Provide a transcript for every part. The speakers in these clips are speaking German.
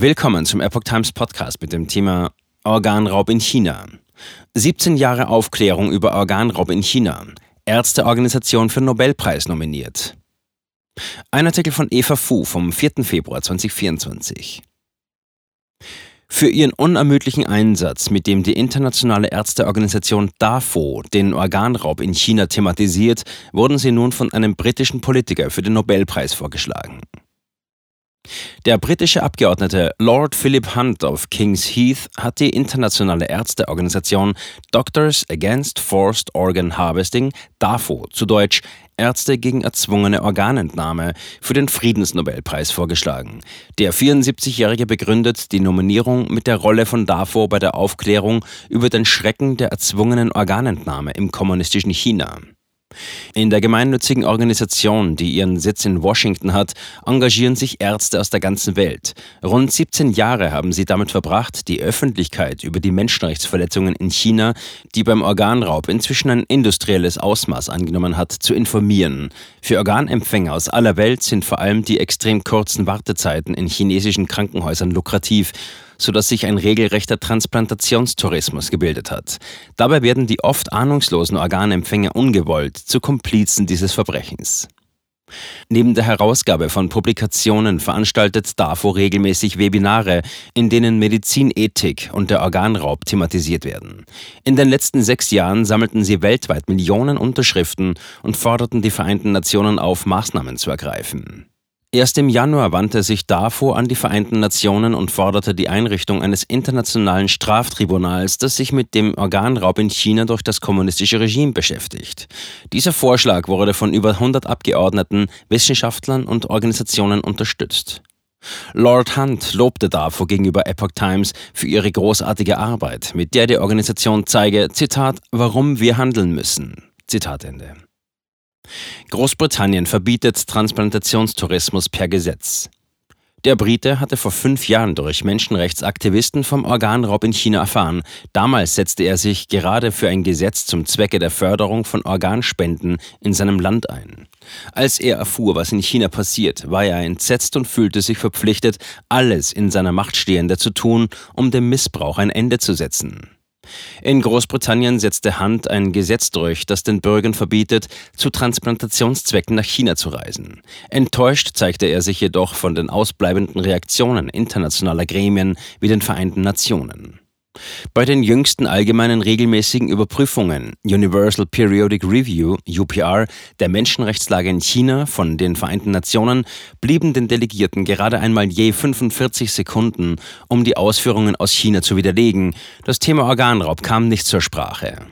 Willkommen zum Epoch Times Podcast mit dem Thema Organraub in China. 17 Jahre Aufklärung über Organraub in China. Ärzteorganisation für Nobelpreis nominiert. Ein Artikel von Eva Fu vom 4. Februar 2024. Für ihren unermüdlichen Einsatz, mit dem die internationale Ärzteorganisation DAFO den Organraub in China thematisiert, wurden sie nun von einem britischen Politiker für den Nobelpreis vorgeschlagen. Der britische Abgeordnete Lord Philip Hunt of King's Heath hat die internationale Ärzteorganisation Doctors Against Forced Organ Harvesting, DAFO zu Deutsch Ärzte gegen erzwungene Organentnahme, für den Friedensnobelpreis vorgeschlagen. Der 74-Jährige begründet die Nominierung mit der Rolle von DAFO bei der Aufklärung über den Schrecken der erzwungenen Organentnahme im kommunistischen China. In der gemeinnützigen Organisation, die ihren Sitz in Washington hat, engagieren sich Ärzte aus der ganzen Welt. Rund 17 Jahre haben sie damit verbracht, die Öffentlichkeit über die Menschenrechtsverletzungen in China, die beim Organraub inzwischen ein industrielles Ausmaß angenommen hat, zu informieren. Für Organempfänger aus aller Welt sind vor allem die extrem kurzen Wartezeiten in chinesischen Krankenhäusern lukrativ sodass sich ein regelrechter Transplantationstourismus gebildet hat. Dabei werden die oft ahnungslosen Organempfänger ungewollt zu Komplizen dieses Verbrechens. Neben der Herausgabe von Publikationen veranstaltet DAFO regelmäßig Webinare, in denen Medizinethik und der Organraub thematisiert werden. In den letzten sechs Jahren sammelten sie weltweit Millionen Unterschriften und forderten die Vereinten Nationen auf, Maßnahmen zu ergreifen. Erst im Januar wandte sich DAFO an die Vereinten Nationen und forderte die Einrichtung eines internationalen Straftribunals, das sich mit dem Organraub in China durch das kommunistische Regime beschäftigt. Dieser Vorschlag wurde von über 100 Abgeordneten, Wissenschaftlern und Organisationen unterstützt. Lord Hunt lobte DAFO gegenüber Epoch Times für ihre großartige Arbeit, mit der die Organisation zeige, Zitat, warum wir handeln müssen. Zitat Ende. Großbritannien verbietet Transplantationstourismus per Gesetz. Der Brite hatte vor fünf Jahren durch Menschenrechtsaktivisten vom Organraub in China erfahren. Damals setzte er sich gerade für ein Gesetz zum Zwecke der Förderung von Organspenden in seinem Land ein. Als er erfuhr, was in China passiert, war er entsetzt und fühlte sich verpflichtet, alles in seiner Macht Stehende zu tun, um dem Missbrauch ein Ende zu setzen. In Großbritannien setzte Hunt ein Gesetz durch, das den Bürgern verbietet, zu Transplantationszwecken nach China zu reisen. Enttäuscht zeigte er sich jedoch von den ausbleibenden Reaktionen internationaler Gremien wie den Vereinten Nationen. Bei den jüngsten allgemeinen regelmäßigen Überprüfungen Universal Periodic Review UPR der Menschenrechtslage in China von den Vereinten Nationen blieben den Delegierten gerade einmal je 45 Sekunden, um die Ausführungen aus China zu widerlegen. Das Thema Organraub kam nicht zur Sprache.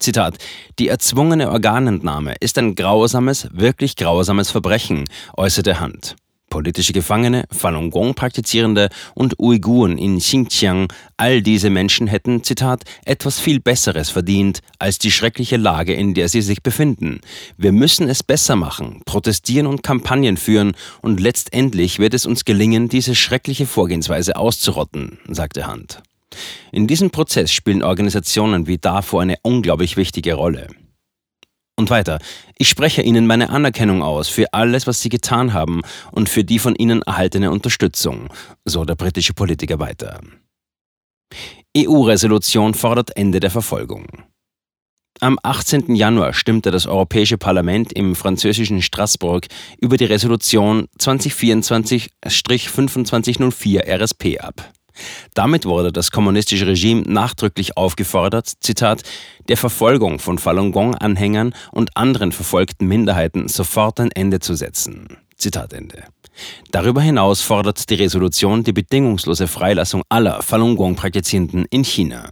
Zitat: Die erzwungene Organentnahme ist ein grausames, wirklich grausames Verbrechen, äußerte Hunt. Politische Gefangene, Falun Gong Praktizierende und Uiguren in Xinjiang, all diese Menschen hätten, Zitat, etwas viel Besseres verdient als die schreckliche Lage, in der sie sich befinden. Wir müssen es besser machen, protestieren und Kampagnen führen und letztendlich wird es uns gelingen, diese schreckliche Vorgehensweise auszurotten, sagte Hunt. In diesem Prozess spielen Organisationen wie DAFO eine unglaublich wichtige Rolle. Und weiter, ich spreche Ihnen meine Anerkennung aus für alles, was Sie getan haben und für die von Ihnen erhaltene Unterstützung, so der britische Politiker weiter. EU-Resolution fordert Ende der Verfolgung. Am 18. Januar stimmte das Europäische Parlament im französischen Straßburg über die Resolution 2024-2504 RSP ab. Damit wurde das kommunistische Regime nachdrücklich aufgefordert, Zitat, der Verfolgung von Falun Gong-Anhängern und anderen verfolgten Minderheiten sofort ein Ende zu setzen. Zitat Ende. Darüber hinaus fordert die Resolution die bedingungslose Freilassung aller Falun Gong-Praktizierenden in China.